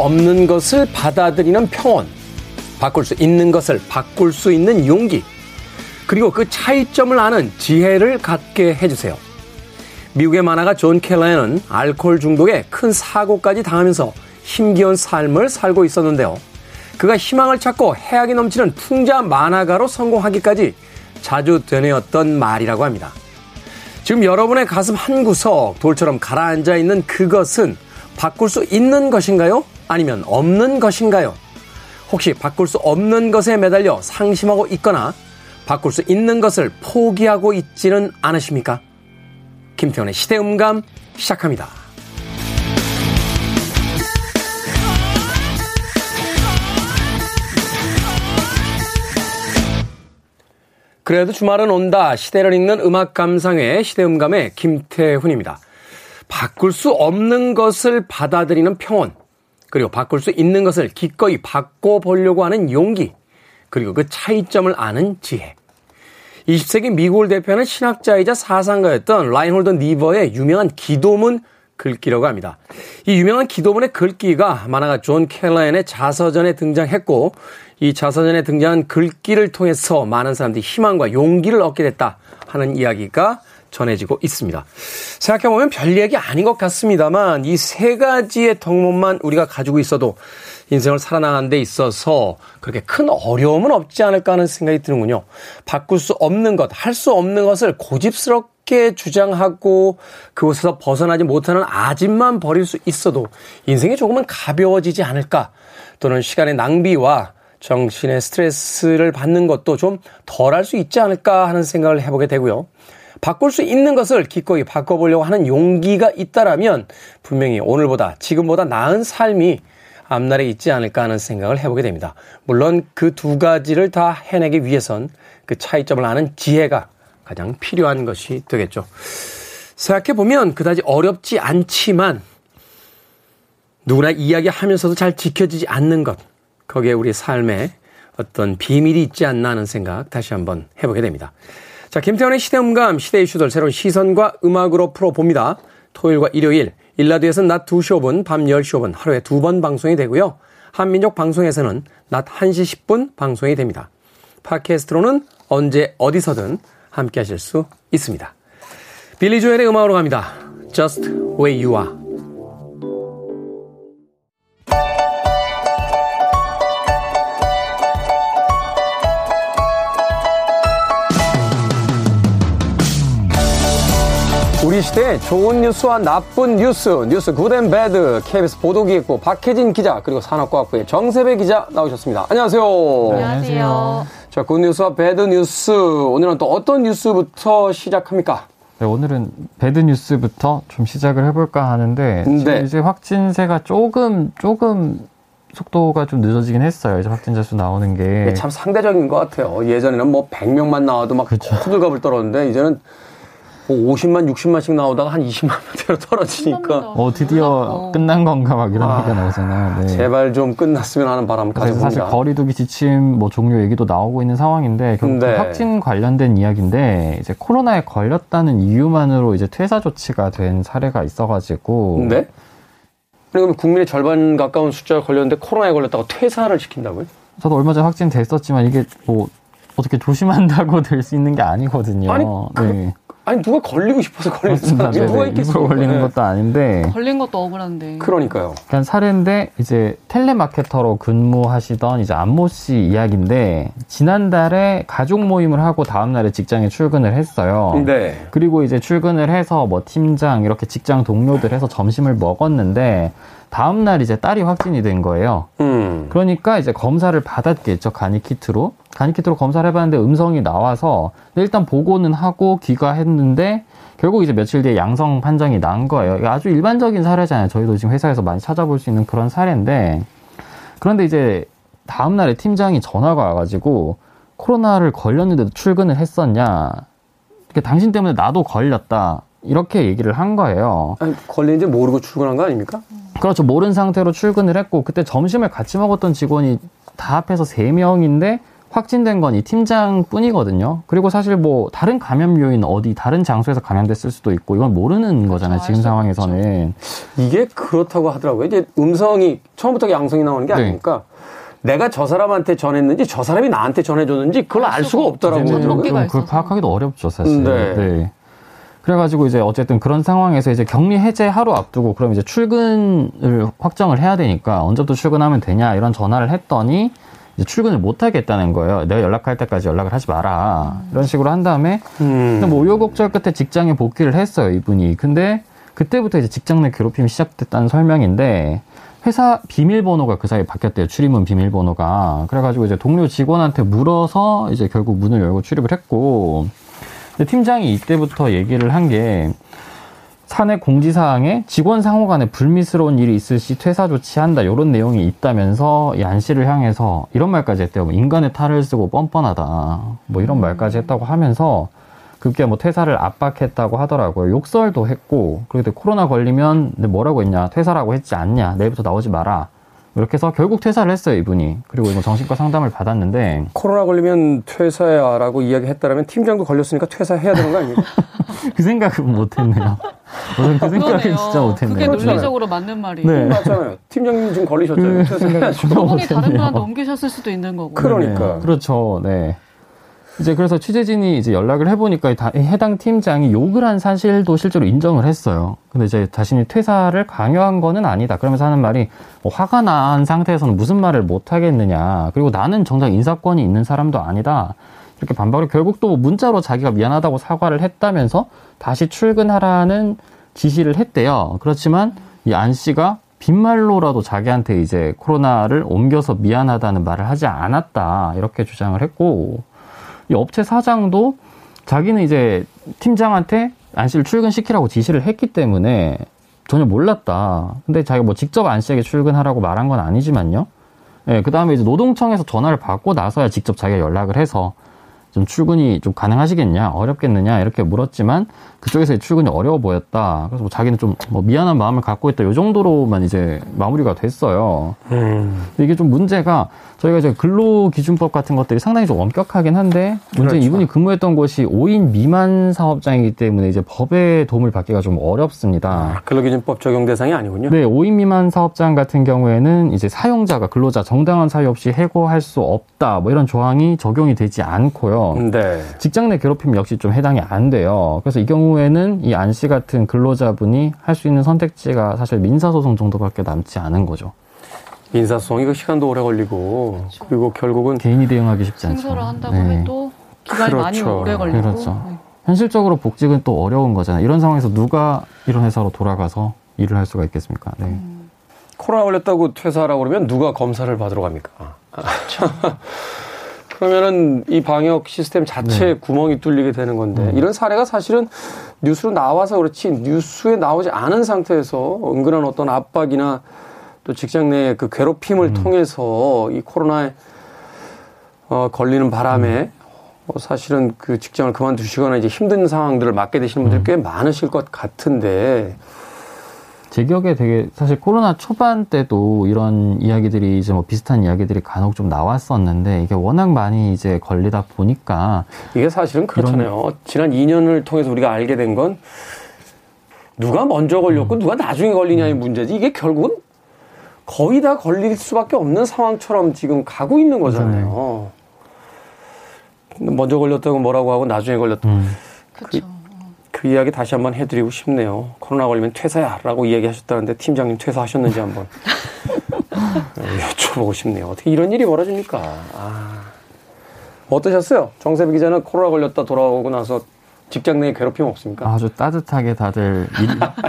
없는 것을 받아들이는 평온, 바꿀 수 있는 것을 바꿀 수 있는 용기, 그리고 그 차이점을 아는 지혜를 갖게 해주세요. 미국의 만화가 존 캘러핸은 알코올 중독에 큰 사고까지 당하면서 힘겨운 삶을 살고 있었는데요. 그가 희망을 찾고 해학이 넘치는 풍자 만화가로 성공하기까지 자주 되뇌었던 말이라고 합니다. 지금 여러분의 가슴 한 구석 돌처럼 가라앉아 있는 그것은 바꿀 수 있는 것인가요? 아니면 없는 것인가요? 혹시 바꿀 수 없는 것에 매달려 상심하고 있거나 바꿀 수 있는 것을 포기하고 있지는 않으십니까? 김태원의 시대음감 시작합니다. 그래도 주말은 온다. 시대를 읽는 음악 감상회 시대음감의 김태훈입니다. 바꿀 수 없는 것을 받아들이는 평온, 그리고 바꿀 수 있는 것을 기꺼이 바꿔보려고 하는 용기, 그리고 그 차이점을 아는 지혜. 20세기 미국을 대표하는 신학자이자 사상가였던 라인홀드 니버의 유명한 기도문 글귀라고 합니다. 이 유명한 기도문의 글귀가 만화가 존 캘러핸의 자서전에 등장했고 이 자서전에 등장한 글귀를 통해서 많은 사람들이 희망과 용기를 얻게 됐다 하는 이야기가 전해지고 있습니다. 생각해보면 별 얘기 아닌 것 같습니다만 이 세 가지의 덕목만 우리가 가지고 있어도 인생을 살아나가는 데 있어서 그렇게 큰 어려움은 없지 않을까 하는 생각이 드는군요. 바꿀 수 없는 것, 할 수 없는 것을 고집스럽게 주장하고 그곳에서 벗어나지 못하는 아집만 버릴 수 있어도 인생이 조금은 가벼워지지 않을까 또는 시간의 낭비와 정신의 스트레스를 받는 것도 좀 덜 할 수 있지 않을까 하는 생각을 해보게 되고요. 바꿀 수 있는 것을 기꺼이 바꿔보려고 하는 용기가 있다라면 분명히 오늘보다 지금보다 나은 삶이 앞날에 있지 않을까 하는 생각을 해보게 됩니다. 물론 그 두 가지를 다 해내기 위해선 그 차이점을 아는 지혜가 가장 필요한 것이 되겠죠. 생각해보면 그다지 어렵지 않지만 누구나 이야기하면서도 잘 지켜지지 않는 것. 거기에 우리 삶에 어떤 비밀이 있지 않나 하는 생각 다시 한번 해보게 됩니다. 자, 김태원의 시대음감, 시대 이슈들 새로운 시선과 음악으로 풀어봅니다. 토요일과 일요일, 1라디오에서는 낮 2시 5분, 밤 10시 5분 하루에 두 번 방송이 되고요. 한민족 방송에서는 낮 1시 10분 방송이 됩니다. 팟캐스트로는 언제 어디서든 함께 하실 수 있습니다. 빌리 조엘의 음악으로 갑니다. Just Way You Are. 시대의 좋은 뉴스와 나쁜 뉴스, 뉴스 Good and Bad, KBS 보도기획부 박혜진 기자, 그리고 산업과학부의 정세배 기자 나오셨습니다. 안녕하세요. 안녕하세요. 자, good news와 bad news. 오늘은 또 어떤 뉴스부터 시작합니까? 네, 오늘은 배드 뉴스부터 좀 시작을 해볼까 하는데, 네. 지금 이제 확진세가 조금, 조금 속도가 좀 늦어지긴 했어요. 이제 확진자 수 나오는 게. 참 상대적인 것 같아요. 예전에는 뭐 100명만 나와도 막 그쵸. 호들갑을 떨었는데, 이제는 뭐 50만, 60만씩 나오다가 한 20만 명대로 떨어지니까. 어, 드디어 끝난 건가 막 이런 아, 얘기가 나오잖아요. 네. 제발 좀 끝났으면 하는 바람 가지고 사실 거리두기 지침 뭐 종료 얘기도 나오고 있는 상황인데 결국 네. 확진 관련된 이야기인데 이제 코로나에 걸렸다는 이유만으로 이제 퇴사 조치가 된 사례가 있어가지고. 네? 그럼 국민의 절반 가까운 숫자가 걸렸는데 코로나에 걸렸다고 퇴사를 시킨다고요? 저도 얼마 전에 확진됐었지만 이게 뭐 어떻게 조심한다고 될 수 있는 게 아니거든요. 아니, 그, 네. 아니 누가 걸리고 싶어서 걸리는 사람이 누가 있겠어요? 걸리는 네. 것도 아닌데 걸린 것도 억울한데. 그러니까요. 그냥 사례인데 이제 텔레마케터로 근무하시던 이제 안모 씨 이야기인데 지난달에 가족 모임을 하고 다음 날에 직장에 출근을 했어요. 네. 그리고 이제 출근을 해서 뭐 팀장 이렇게 직장 동료들 해서 점심을 먹었는데 다음 날 이제 딸이 확진이 된 거예요. 음. 그러니까 이제 검사를 받았겠죠 간이 키트로. 간이 키트로 검사를 해봤는데 음성이 나와서 일단 보고는 하고 귀가했는데 결국 이제 며칠 뒤에 양성 판정이 난 거예요. 아주 일반적인 사례잖아요. 저희도 지금 회사에서 많이 찾아볼 수 있는 그런 사례인데 그런데 이제 다음 날에 팀장이 전화가 와가지고 코로나를 걸렸는데도 출근을 했었냐. 그러니까 당신 때문에 나도 걸렸다. 이렇게 얘기를 한 거예요. 아니, 걸린지 모르고 출근한 거 아닙니까? 그렇죠. 모른 상태로 출근을 했고 그때 점심을 같이 먹었던 직원이 다 합해서 3명인데 확진된 건 이 팀장뿐이거든요. 그리고 사실 뭐 다른 감염 요인 어디 다른 장소에서 감염됐을 수도 있고 이건 모르는 거잖아요. 그렇죠, 지금 상황에서는 이게 그렇다고 하더라고요. 이제 음성이 처음부터 양성이 나오는 게 네. 아니니까 내가 저 사람한테 전했는지 저 사람이 나한테 전해줬는지 그걸 알 수가 없더라고요. 그걸 파악하기도 어렵죠, 사실. 네. 네. 그래가지고 이제 어쨌든 그런 상황에서 이제 격리 해제 하루 앞두고 그럼 이제 출근을 확정을 해야 되니까 언제부터 출근하면 되냐 이런 전화를 했더니 출근을 못 하겠다는 거예요. 내가 연락할 때까지 연락을 하지 마라. 이런 식으로 한 다음에 음. 뭐 우여곡절 끝에 직장에 복귀를 했어요, 이분이. 근데 그때부터 이제 직장 내 괴롭힘이 시작됐다는 설명인데 회사 비밀번호가 그 사이에 바뀌었대요. 출입문 비밀번호가. 그래가지고 이제 동료 직원한테 물어서 이제 결국 문을 열고 출입을 했고 팀장이 이때부터 얘기를 한 게 사내 공지사항에 직원 상호 간에 불미스러운 일이 있을 시 퇴사 조치한다 이런 내용이 있다면서 이안 씨를 향해서 이런 말까지 했대요. 뭐 인간의 탈을 쓰고 뻔뻔하다 뭐 이런 음. 말까지 했다고 하면서 그게 뭐 퇴사를 압박했다고 하더라고요. 욕설도 했고 그리고 코로나 걸리면 뭐라고 했냐 퇴사라고 했지 않냐 내일부터 나오지 마라 이렇게 해서 결국 퇴사를 했어요, 이분이. 그리고 이거 정신과 상담을 받았는데. 코로나 걸리면 퇴사야라고 이야기했다라면 팀장도 걸렸으니까 퇴사해야 되는 거 아니에요? 그 생각은 못 했네요. 저는 그 생각은 진짜 못 했네요. 그게 논리적으로 맞는 말이에요. 네. 맞잖아요. 팀장님 지금 걸리셨잖아요. 그 퇴사해야죠. 그분이 다른 분한테 옮기셨을 수도 있는 거고. 그러니까. 네. 그렇죠. 네. 이제 그래서 취재진이 이제 연락을 해보니까 해당 팀장이 욕을 한 사실도 실제로 인정을 했어요. 근데 이제 자신이 퇴사를 강요한 거는 아니다. 그러면서 하는 말이 뭐 화가 난 상태에서는 무슨 말을 못 하겠느냐. 그리고 나는 정작 인사권이 있는 사람도 아니다. 이렇게 반박을 결국 또 문자로 자기가 미안하다고 사과를 했다면서 다시 출근하라는 지시를 했대요. 그렇지만 이 안 씨가 빈말로라도 자기한테 이제 코로나를 옮겨서 미안하다는 말을 하지 않았다. 이렇게 주장을 했고 이 업체 사장도 자기는 이제 팀장한테 안 씨를 출근시키라고 지시를 했기 때문에 전혀 몰랐다. 근데 자기가 뭐 직접 안 씨에게 출근하라고 말한 건 아니지만요. 예, 네, 그 다음에 이제 노동청에서 전화를 받고 나서야 직접 자기가 연락을 해서 좀 출근이 좀 가능하시겠냐, 어렵겠느냐, 이렇게 물었지만, 그쪽에서 출근이 어려워 보였다. 그래서 뭐 자기는 좀 뭐 미안한 마음을 갖고 있다. 요 정도로만 이제 마무리가 됐어요. 음. 이게 좀 문제가 저희가 이제 근로 기준법 같은 것들이 상당히 좀 엄격하긴 한데 문제는 그렇죠. 이분이 근무했던 곳이 5인 미만 사업장이기 때문에 이제 법의 도움을 받기가 좀 어렵습니다. 아, 근로기준법 적용 대상이 아니군요. 네, 5인 미만 사업장 같은 경우에는 이제 사용자가 근로자 정당한 사유 없이 해고할 수 없다. 뭐 이런 조항이 적용이 되지 않고요. 네. 직장 내 괴롭힘 역시 좀 해당이 안 돼요. 그래서 이 경우에는 이 안 씨 같은 근로자분이 할 수 있는 선택지가 사실 민사소송 정도밖에 남지 않은 거죠. 민사소송 이거 시간도 오래 걸리고 그렇죠. 그리고 결국은 개인이 대응하기 쉽지 않죠. 승소를 한다고 네. 해도 기간이 그렇죠. 많이 오래 걸리고 그렇죠. 네. 현실적으로 복직은 또 어려운 거잖아요. 이런 상황에서 누가 이런 회사로 돌아가서 일을 할 수가 있겠습니까? 네. 음. 코로나 걸렸다고 퇴사하라고 그러면 누가 검사를 받으러 갑니까? 그렇죠. 그러면은 이 방역 시스템 자체에 네. 구멍이 뚫리게 되는 건데 음. 이런 사례가 사실은 뉴스로 나와서 그렇지 뉴스에 나오지 않은 상태에서 은근한 어떤 압박이나 또 직장 내 그 괴롭힘을 음. 통해서 이 코로나에 어, 걸리는 바람에 음. 어, 사실은 그 직장을 그만두시거나 이제 힘든 상황들을 맡게 되시는 분들 음. 꽤 많으실 것 같은데 제 기억에 되게 사실 코로나 초반 때도 이런 이야기들이 이제 뭐 비슷한 이야기들이 간혹 좀 나왔었는데 이게 워낙 많이 이제 걸리다 보니까 이게 사실은 그렇잖아요. 지난 2년을 통해서 우리가 알게 된 건 누가 먼저 걸렸고 음. 누가 나중에 걸리냐의 문제지 이게 결국은 거의 다 걸릴 수밖에 없는 상황처럼 지금 가고 있는 거잖아요. 네. 먼저 걸렸다고 뭐라고 하고 나중에 걸렸다. 음. 그, 그 이야기 다시 한번 해드리고 싶네요. 코로나 걸리면 퇴사야 라고 이야기하셨다는데 팀장님 퇴사하셨는지 한번 여쭤보고 싶네요. 어떻게 이런 일이 벌어집니까? 아. 어떠셨어요? 정세비 기자는 코로나 걸렸다 돌아오고 나서 직장 내에 괴롭힘 없습니까? 아주 따뜻하게 다들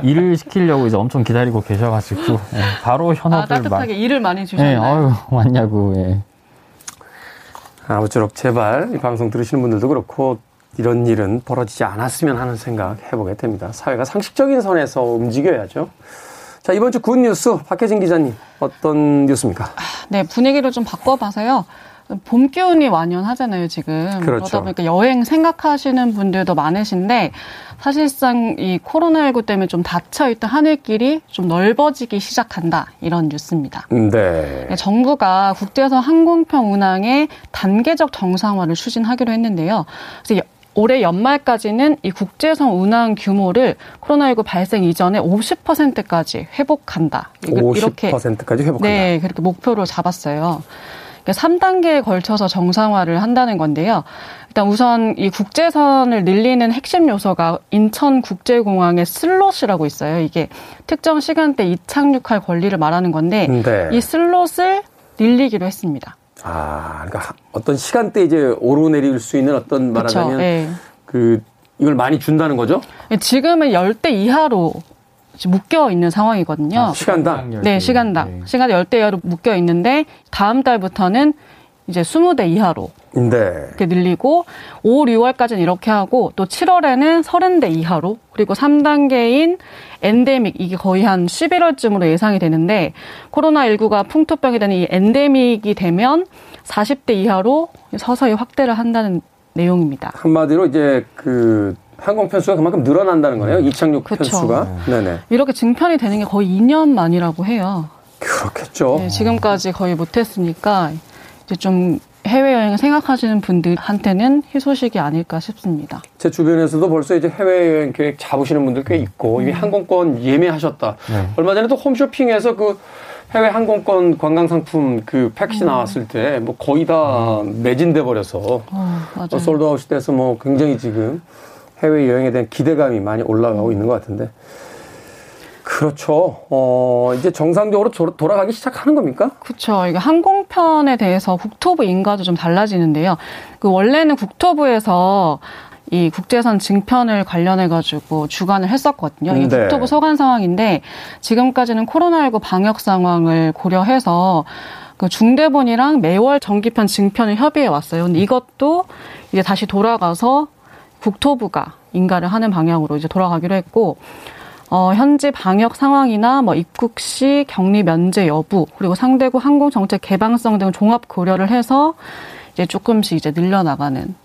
일, 을 시키려고 이제 엄청 기다리고 계셔가지고 예, 바로 현업을 아, 따뜻하게 막, 일을 많이 주셨나요? 네, 아유 왔냐고. 예. 아무쪼록 제발 이 방송 들으시는 분들도 그렇고 이런 일은 벌어지지 않았으면 하는 생각 해보게 됩니다. 사회가 상식적인 선에서 움직여야죠. 자 이번 주 굿뉴스 박혜진 기자님 어떤 뉴스입니까? 아, 네 분위기를 좀 바꿔봐서요. 봄 기운이 완연하잖아요, 지금. 그렇죠. 그러다 보니까 여행 생각하시는 분들도 많으신데 사실상 이 코로나19 때문에 좀 닫혀있던 하늘길이 좀 넓어지기 시작한다. 이런 뉴스입니다. 네. 네 정부가 국제선 항공편 운항의 단계적 정상화를 추진하기로 했는데요. 그래서 올해 연말까지는 이 국제선 운항 규모를 코로나19 발생 이전에 50%까지 회복한다. 50%까지 회복한다. 네, 그렇게 목표를 잡았어요. 3단계에 그러니까 걸쳐서 정상화를 한다는 건데요. 일단 우선 이 국제선을 늘리는 핵심 요소가 인천국제공항의 슬롯이라고 있어요. 이게 특정 시간대 이착륙할 권리를 말하는 건데 네. 이 슬롯을 늘리기로 했습니다. 아, 그러니까 어떤 시간대 이제 오르내릴 수 있는 어떤 말하자면 네. 그 이걸 많이 준다는 거죠? 지금은 열 대 이하로 묶여 있는 상황이거든요. 아, 시간당? 네, 시간당. 네. 시간 10대 이하로 묶여 있는데 다음 달부터는 이제 20대 이하로 네. 이렇게 늘리고 5, 6월까지는 이렇게 하고 또 7월에는 30대 이하로 그리고 3단계인 엔데믹 이게 거의 한 11월쯤으로 예상이 되는데 코로나19가 풍토병이 되는 이 엔데믹이 되면 40대 이하로 서서히 확대를 한다는 내용입니다. 한마디로 이제 그 항공 편수가 그만큼 늘어난다는 거네요. 이착륙 그쵸. 편수가. 네네. 이렇게 증편이 되는 게 거의 2년 만이라고 해요. 그렇겠죠. 네, 지금까지 거의 못했으니까 이제 좀 해외여행을 생각하시는 분들한테는 희소식이 아닐까 싶습니다. 제 주변에서도 벌써 이제 해외여행 계획 잡으시는 분들 꽤 있고, 음. 이미 항공권 예매하셨다. 네. 얼마 전에 또 홈쇼핑에서 그 해외 항공권 관광 상품 그 팩시 음. 나왔을 때 뭐 거의 다 매진돼 버려서 어, 뭐 솔드아웃이 돼서 뭐 굉장히 지금 해외 여행에 대한 기대감이 많이 올라가고 음. 있는 것 같은데 그렇죠. 어, 이제 정상적으로 돌아가기 시작하는 겁니까? 그렇죠. 이게 항공편에 대해서 국토부 인가도 좀 달라지는데요. 그 원래는 국토부에서 이 국제선 증편을 관련해 가지고 주관을 했었거든요. 이 네. 국토부 소관 상황인데 지금까지는 코로나19 방역 상황을 고려해서 그 중대본이랑 매월 정기편 증편을 협의해 왔어요. 근데 이것도 이제 다시 돌아가서 국토부가 인가를 하는 방향으로 이제 돌아가기로 했고 어, 현지 방역 상황이나 뭐 입국 시 격리 면제 여부 그리고 상대국 항공 정책 개방성 등 종합 고려를 해서 이제 조금씩 이제 늘려나가는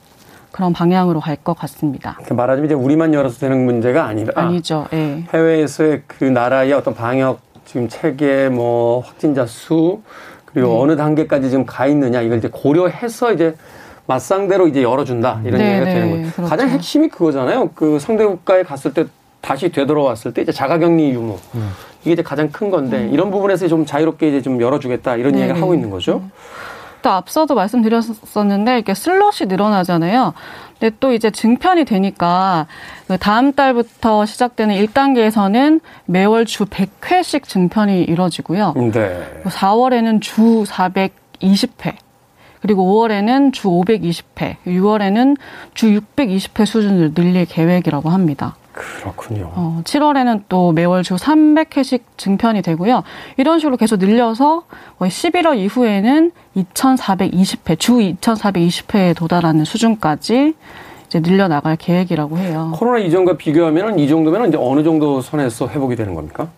그런 방향으로 갈 것 같습니다. 말하자면 이제 우리만 열어서 되는 문제가 아니라 아니죠. 예. 해외에서의 그 나라의 어떤 방역 지금 체계 뭐 확진자 수 그리고 네. 어느 단계까지 지금 가 있느냐 이걸 이제 고려해서 이제 맞상대로 이제 열어준다 이런 네, 얘기가 네, 되는 거예요. 그렇죠. 가장 핵심이 그거잖아요. 그 상대 국가에 갔을 때 다시 되돌아왔을 때 이제 자가격리 유무 음. 이게 이제 가장 큰 건데 음. 이런 부분에서 좀 자유롭게 이제 좀 열어주겠다 이런 네. 얘기를 하고 있는 거죠. 음. 또 앞서도 말씀드렸었는데 이렇게 슬롯이 늘어나잖아요. 근데 또 이제 증편이 되니까 그 다음 달부터 시작되는 1단계에서는 매월 주 100회씩 증편이 이뤄지고요. 네. 4월에는 주 420회. 그리고 5월에는 주 520회, 6월에는 주 620회 수준을 늘릴 계획이라고 합니다. 그렇군요. 어, 7월에는 또 매월 주 300회씩 증편이 되고요. 이런 식으로 계속 늘려서 거의 11월 이후에는 2,420회, 주 2,420회에 도달하는 수준까지 이제 늘려나갈 계획이라고 해요. 코로나 이전과 비교하면 이 정도면 이제 어느 정도 선에서 회복이 되는 겁니까?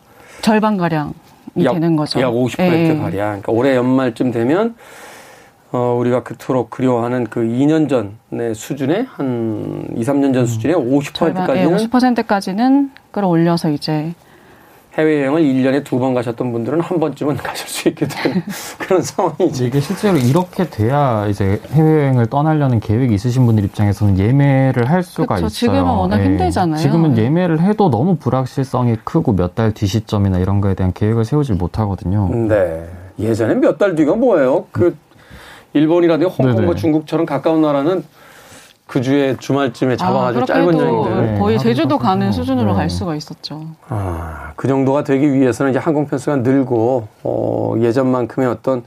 절반가량이 되는 거죠. 약 50% 예. 가량. 그러니까 올해 연말쯤 되면 어, 우리가 그토록 그리워하는 그 2년 전의 수준의 한 2, 3년 전 음. 수준의 50%까지는 네, 50%까지는 끌어올려서 이제 해외여행을 1년에 두 번 가셨던 분들은 한 번쯤은 가실 수 있게 되는 그런 상황이지. 이게 실제로 이렇게 돼야 이제 해외여행을 떠나려는 계획이 있으신 분들 입장에서는 예매를 할 수가 그쵸, 있어요. 지금은 워낙 네. 힘들잖아요. 지금은 네. 예매를 해도 너무 불확실성이 크고 몇 달 뒤 시점이나 이런 거에 대한 계획을 세우질 못하거든요. 네. 예전에 몇달 뒤가 뭐예요? 그 일본이라든지 홍콩과. 중국처럼 가까운 나라는 그 주에 주말쯤에 아, 잡아가지고 아, 짧은 여행들 거의 네, 제주도 가는 수준으로 네. 갈 수가 있었죠. 아, 그 정도가 되기 위해서는 이제 항공 편수가 늘고 어, 예전만큼의 어떤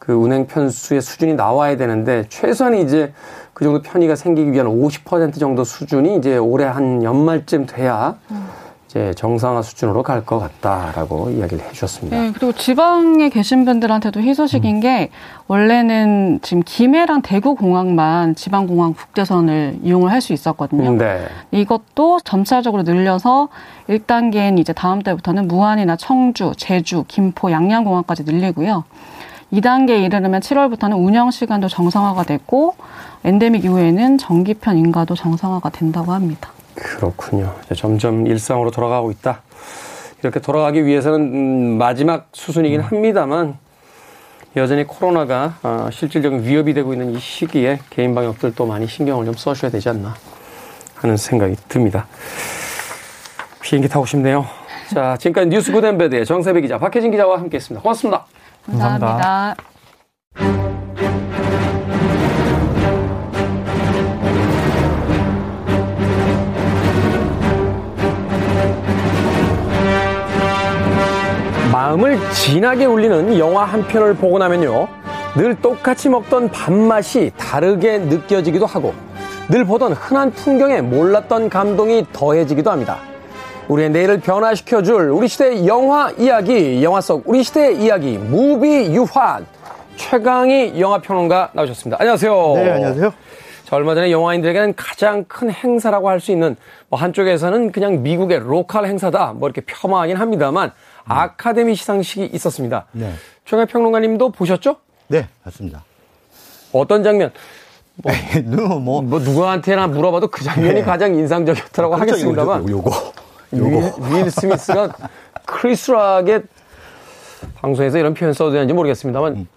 그 운행 편수의 수준이 나와야 되는데 최소한 이제 그 정도 편의가 생기기 위한 50% 정도 수준이 이제 올해 한 연말쯤 돼야 음. 이제 정상화 수준으로 갈 것 같다라고 이야기를 해주셨습니다. 네, 그리고 지방에 계신 분들한테도 희소식인 음. 게 원래는 지금 김해랑 대구 공항만 지방 공항 국제선을 이용을 할 수 있었거든요. 네. 이것도 점차적으로 늘려서 1단계인 이제 다음 달부터는 무안이나 청주, 제주, 김포, 양양 공항까지 늘리고요. 2단계에 이르르면 7월부터는 운영 시간도 정상화가 되고 엔데믹 이후에는 정기편 인가도 정상화가 된다고 합니다. 그렇군요. 점점 일상으로 돌아가고 있다. 이렇게 돌아가기 위해서는 음, 마지막 수순이긴 합니다만 여전히 코로나가 어, 실질적인 위협이 되고 있는 이 시기에 개인 방역들 도 많이 신경을 좀 써셔야 되지 않나 하는 생각이 듭니다. 비행기 타고 싶네요. 자, 지금까지 뉴스 굿앤배드의 정세배 기자, 박혜진 기자와 함께했습니다. 고맙습니다. 감사합니다. 감사합니다. 마음을 진하게 울리는 영화 한 편을 보고 나면요. 늘 똑같이 먹던 밥맛이 다르게 느껴지기도 하고 늘 보던 흔한 풍경에 몰랐던 감동이 더해지기도 합니다. 우리의 내일을 변화시켜줄 우리 시대의 영화 이야기, 영화 속 우리 시대의 이야기, 무비 유환. 최강희 영화평론가 나오셨습니다. 안녕하세요. 네, 안녕하세요. 자, 얼마 전에 영화인들에게는 가장 큰 행사라고 할 수 있는 뭐 한쪽에서는 그냥 미국의 local 행사다 뭐 이렇게 폄하하긴 합니다만 아카데미 시상식이 있었습니다. 네. 최강 평론가님도 보셨죠? 네, 봤습니다. 어떤 장면? 뭐, 뭐, 뭐 누구한테나 물어봐도 그 장면이 네. 가장 인상적이었다고 그렇죠, 하겠습니다만. 요거, 요거. 윌, 윌 스미스가 크리스 락의 방송에서 이런 표현 써도 되는지 모르겠습니다만 음.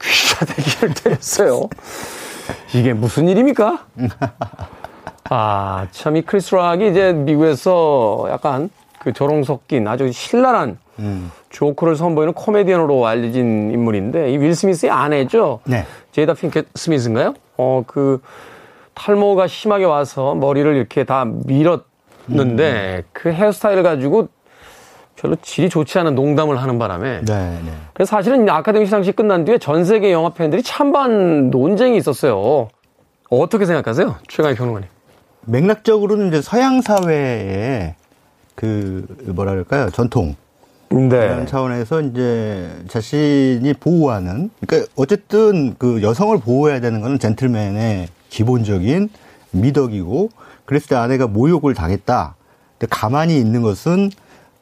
귀싸대기를 때렸어요. 이게 무슨 일입니까? 아, 참, 이 크리스 락이 이제 미국에서 약간 그 조롱 섞인 아주 신랄한 음. 조크를 선보이는 코미디언으로 알려진 인물인데 이 윌 스미스의 아내죠. 네. 제이다 핑켓 스미스인가요? 어 그 탈모가 심하게 와서 머리를 이렇게 다 밀었는데 음. 그 헤어스타일을 가지고 별로 질이 좋지 않은 농담을 하는 바람에. 네, 네. 그래서 사실은 아카데미 시상식 끝난 뒤에 전 세계 영화 팬들이 찬반 논쟁이 있었어요. 어떻게 생각하세요? 최강희 평론가님. 맥락적으로는 이제 서양 사회에 그 뭐라 그럴까요 전통 네. 그런 차원에서 이제 자신이 보호하는 그러니까 어쨌든 그 여성을 보호해야 되는 거는 젠틀맨의 기본적인 미덕이고 그랬을 때 아내가 모욕을 당했다. 근데 가만히 있는 것은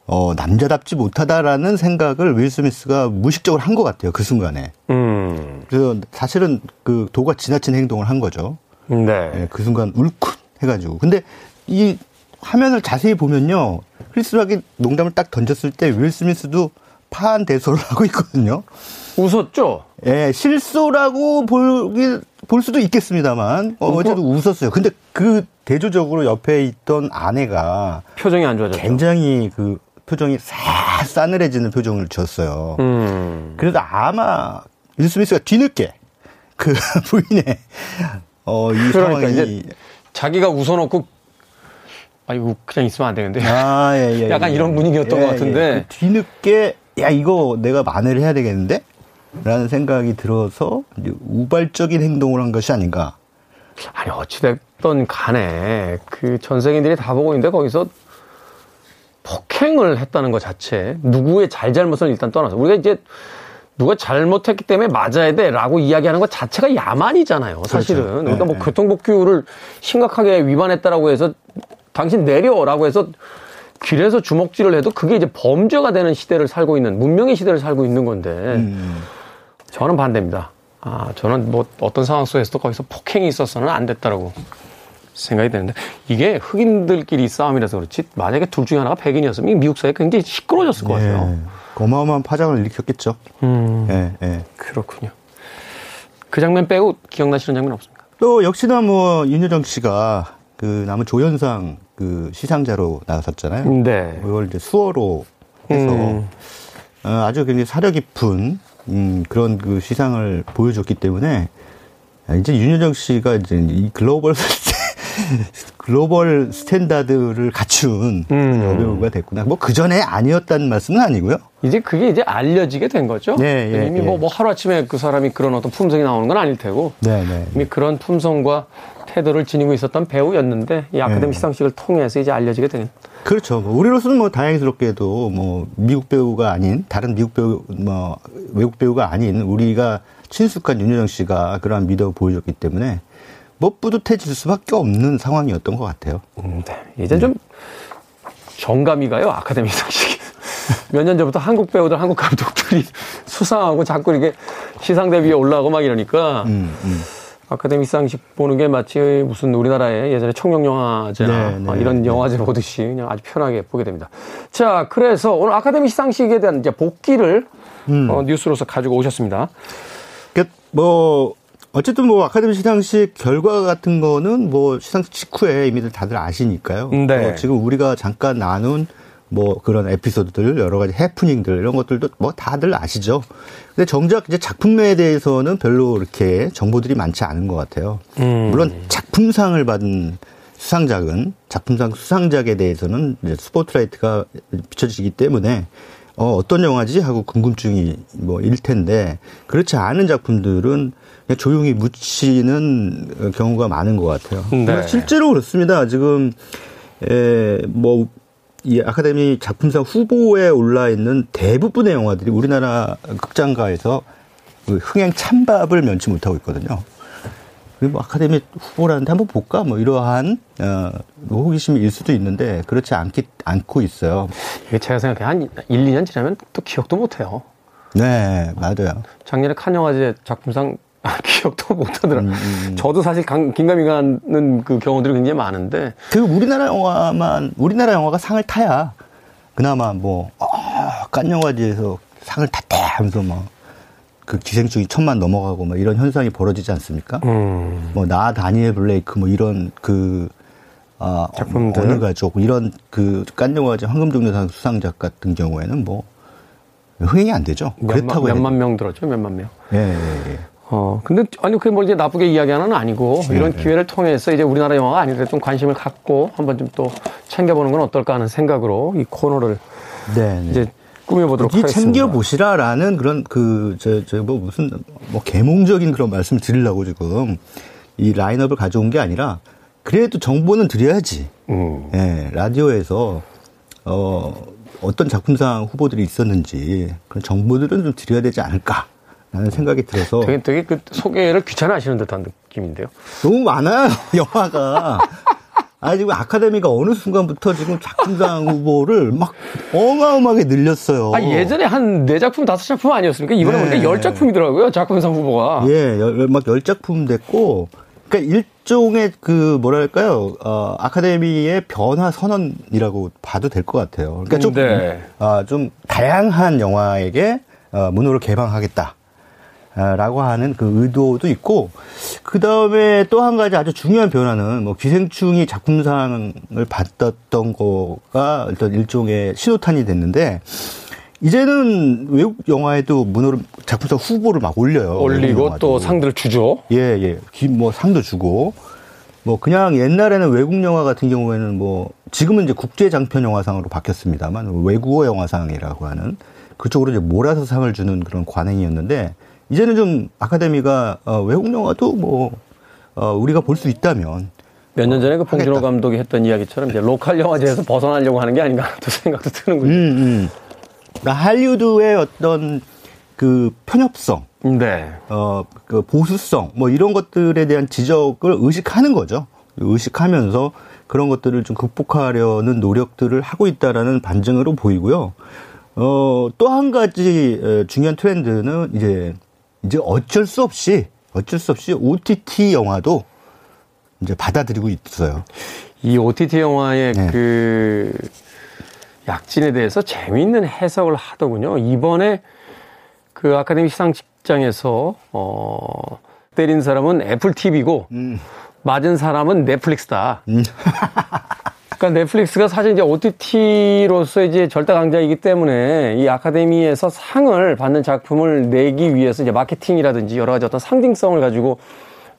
어 남자답지 못하다라는 생각을 윌 스미스가 무의식적으로 한 것 같아요 그 순간에. 음. 그래서 사실은 그 도가 지나친 행동을 한 거죠. 네. 네. 그 순간 울컥 해가지고. 근데 이 화면을 자세히 보면요. 크리스락이 농담을 딱 던졌을 때 윌 스미스도 파한 대소를 하고 있거든요. 웃었죠? 예, 실소라고 보기, 볼 수도 있겠습니다만, 어, 어제도 웃었어요. 근데 그 대조적으로 옆에 있던 아내가. 표정이 안 좋아졌죠. 굉장히 그 표정이 싹 싸늘해지는 표정을 지었어요. 음. 그래서 아마 윌 스미스가 뒤늦게 그 부인의, 어, 이 그러니까 상황이. 자기가 웃어놓고 아, 이거 그냥 있으면 안 되는데. 아, 예, 예. 약간 예. 이런 분위기였던 예, 것 같은데. 예. 그 뒤늦게, 야, 이거 내가 만회를 해야 되겠는데? 라는 생각이 들어서 우발적인 행동을 한 것이 아닌가. 아니, 어찌됐든 간에 그전 세계인들이 다 보고 있는데 거기서 폭행을 했다는 것 자체, 누구의 잘잘못을 일단 떠나서. 우리가 이제 누가 잘못했기 때문에 맞아야 돼라고 이야기하는 것 자체가 야만이잖아요. 사실은. 그렇죠. 그러니까 뭐 네, 네. 교통법규를 심각하게 위반했다라고 해서 당신 내려라고 해서 길에서 주먹질을 해도 그게 이제 범죄가 되는 시대를 살고 있는 문명의 시대를 살고 있는 건데 음. 저는 반대입니다. 아 저는 뭐 어떤 상황 속에서도 거기서 폭행이 있어서는 안 됐다라고 생각이 되는데 이게 흑인들끼리 싸움이라서 그렇지 만약에 둘 중에 하나가 백인이었으면 미국 사회 굉장히 시끄러워졌을 것 같아요. 예. 어마어마한 파장을 일으켰겠죠. 음. 예, 예. 그렇군요. 그 장면 빼고 기억나시는 장면 없습니까? 또 역시나 뭐 윤여정 씨가 그 남우 조연상 그 시상자로 나섰잖아요. 네. 이걸 이제 수어로 해서 음. 어, 아주 굉장히 사려 깊은 음, 그런 그 시상을 보여줬기 때문에 이제 윤여정 씨가 이제 이 global global standard를 갖춘 음. 여배우가 됐구나. 뭐 그 전에 아니었다는 말씀은 아니고요. 이제 그게 이제 알려지게 된 거죠. 네, 예, 이미 예. 뭐, 뭐 하루 아침에 그 사람이 그런 어떤 품성이 나오는 건 아닐 테고. 네, 네. 이미 그런 품성과 태도를 지니고 있었던 배우였는데 이 아카데미 네. 시상식을 통해서 이제 알려지게 된. 그렇죠. 뭐 우리로서는 뭐 다행스럽게도 뭐 미국 배우가 아닌 다른 미국 배우 뭐 외국 배우가 아닌 우리가 친숙한 윤여정 씨가 그러한 미덕을 보여줬기 때문에 뭐 뿌듯해질 수밖에 없는 상황이었던 것 같아요. 음, 네. 이제 네. 좀 정감이 가요 아카데미 시상식이. 몇년 전부터 한국 배우들, 한국 감독들이 수상하고 자꾸 이렇게 시상 대비에 올라가고 막 이러니까 음, 음. 아카데미 시상식 보는 게 마치 무슨 우리나라의 예전에 청룡영화제나 네, 네, 이런 네. 영화제 보듯이 그냥 아주 편하게 보게 됩니다. 자, 그래서 오늘 아카데미 시상식에 대한 이제 복귀를 음. 어, 뉴스로서 가지고 오셨습니다. 뭐 어쨌든 뭐 아카데미 시상식 결과 같은 거는 뭐 시상식 직후에 이미들 다들 아시니까요. 네. 어, 지금 우리가 잠깐 나눈 뭐 그런 에피소드들 여러 가지 해프닝들 이런 것들도 뭐 다들 아시죠. 근데 정작 이제 작품에 대해서는 별로 이렇게 정보들이 많지 않은 것 같아요. 음. 물론 작품상을 받은 수상작은 작품상 수상작에 대해서는 이제 스포트라이트가 비춰지기 때문에 어, 어떤 영화지 하고 궁금증이 뭐 일 텐데 그렇지 않은 작품들은 조용히 묻히는 경우가 많은 것 같아요. 네. 실제로 그렇습니다. 지금 에, 뭐 이 아카데미 작품상 후보에 올라 있는 대부분의 영화들이 우리나라 극장가에서 그 흥행 찬밥을 면치 못하고 있거든요. 그리고 뭐 아카데미 후보라는데 한번 볼까? 뭐 이러한 어, 호기심일 수도 있는데 그렇지 않기 않고 있어요. 이게 제가 생각해 한 1, 2년 지나면 또 기억도 못 해요. 네, 맞아요. 작년에 칸 영화제 작품상 아, 기억도 못 하더라. 음, 음, 음. 저도 사실 긴가민 가는 그 경우들이 굉장히 많은데. 그 우리나라 영화만, 우리나라 영화가 상을 타야 그나마 뭐, 아, 깐 영화제에서 상을 탔대 하면서 막, 그 기생충이 천만 넘어가고 막 이런 현상이 벌어지지 않습니까? 음. 뭐, 나 다니엘 블레이크 뭐 이런 그, 아, 작품들. 어느 가족, 이런 그 깐 영화제 황금종려상 수상작 같은 경우에는 뭐, 흥행이 안 되죠. 그렇다고 몇만, 몇만 명 들었죠, 몇만 명. 예, 예, 예. 어, 근데, 아니, 그게 뭐 이제 나쁘게 이야기하는 아니고, 네, 이런 네. 기회를 통해서 이제 우리나라 영화가 아니더라도 좀 관심을 갖고 한번 좀 또 챙겨보는 건 어떨까 하는 생각으로 이 코너를 네, 네. 이제 꾸며보도록 하겠습니다. 챙겨보시라라는 그런 그, 저, 저, 뭐 무슨, 뭐 개몽적인 그런 말씀을 드리려고 지금 이 라인업을 가져온 게 아니라 그래도 정보는 드려야지. 음. 예, 라디오에서, 어, 어떤 작품상 후보들이 있었는지 그런 정보들은 좀 드려야 되지 않을까. 라는 생각이 들어서. 되게, 되게 그 소개를 귀찮아하시는 듯한 느낌인데요. 너무 많아요, 영화가. 아, 지금 아카데미가 어느 순간부터 지금 작품상 후보를 막 어마어마하게 늘렸어요. 아, 예전에 한 네 작품, 다섯 작품 아니었습니까? 이번에 네. 보니까 열 작품이더라고요, 작품상 후보가. 예, 열, 막열 작품 됐고, 그러니까 일종의 그 뭐랄까요, 어, 아카데미의 변화 선언이라고 봐도 될 것 같아요. 그러니까 좀, 네. 아, 좀 다양한 영화에게 어, 문호를 개방하겠다. 라고 하는 그 의도도 있고, 그 다음에 또 한 가지 아주 중요한 변화는 뭐 기생충이 작품상을 받았던 거가 일단 일종의 신호탄이 됐는데, 이제는 외국 영화에도 문호를 작품상 후보를 막 올려요. 올리고 또 상들을 주죠. 예, 예. 뭐 상도 주고. 뭐 그냥 옛날에는 외국 영화 같은 경우에는 뭐 지금은 이제 국제 장편 영화상으로 바뀌었습니다만 외국어 영화상이라고 하는 그쪽으로 이제 몰아서 상을 주는 그런 관행이었는데 이제는 좀 아카데미가 어, 외국 영화도 뭐 어, 우리가 볼 수 있다면 몇 년 전에 그 봉준호 감독이 했던 이야기처럼 이제 로컬 영화제에서 벗어나려고 하는 게 아닌가 또 생각도 드는군요. 음, 음. 그러니까 할리우드의 어떤 그 편협성, 네. 어, 그 보수성, 뭐 이런 것들에 대한 지적을 의식하는 거죠. 의식하면서 그런 것들을 좀 극복하려는 노력들을 하고 있다라는 반증으로 보이고요. 어, 또 한 가지 중요한 트렌드는 이제 이제 어쩔 수 없이 어쩔 수 없이 OTT 영화도 이제 받아들이고 있어요. 이 OTT 영화의 네. 그 약진에 대해서 재미있는 해석을 하더군요. 이번에 그 아카데미 시상 직장에서 어 때린 사람은 애플 TV고 음. 맞은 사람은 넷플릭스다. 음. 그러니까 넷플릭스가 사실 이제 OTT로서 이제 절대 강자이기 때문에 이 아카데미에서 상을 받는 작품을 내기 위해서 이제 마케팅이라든지 여러 가지 어떤 상징성을 가지고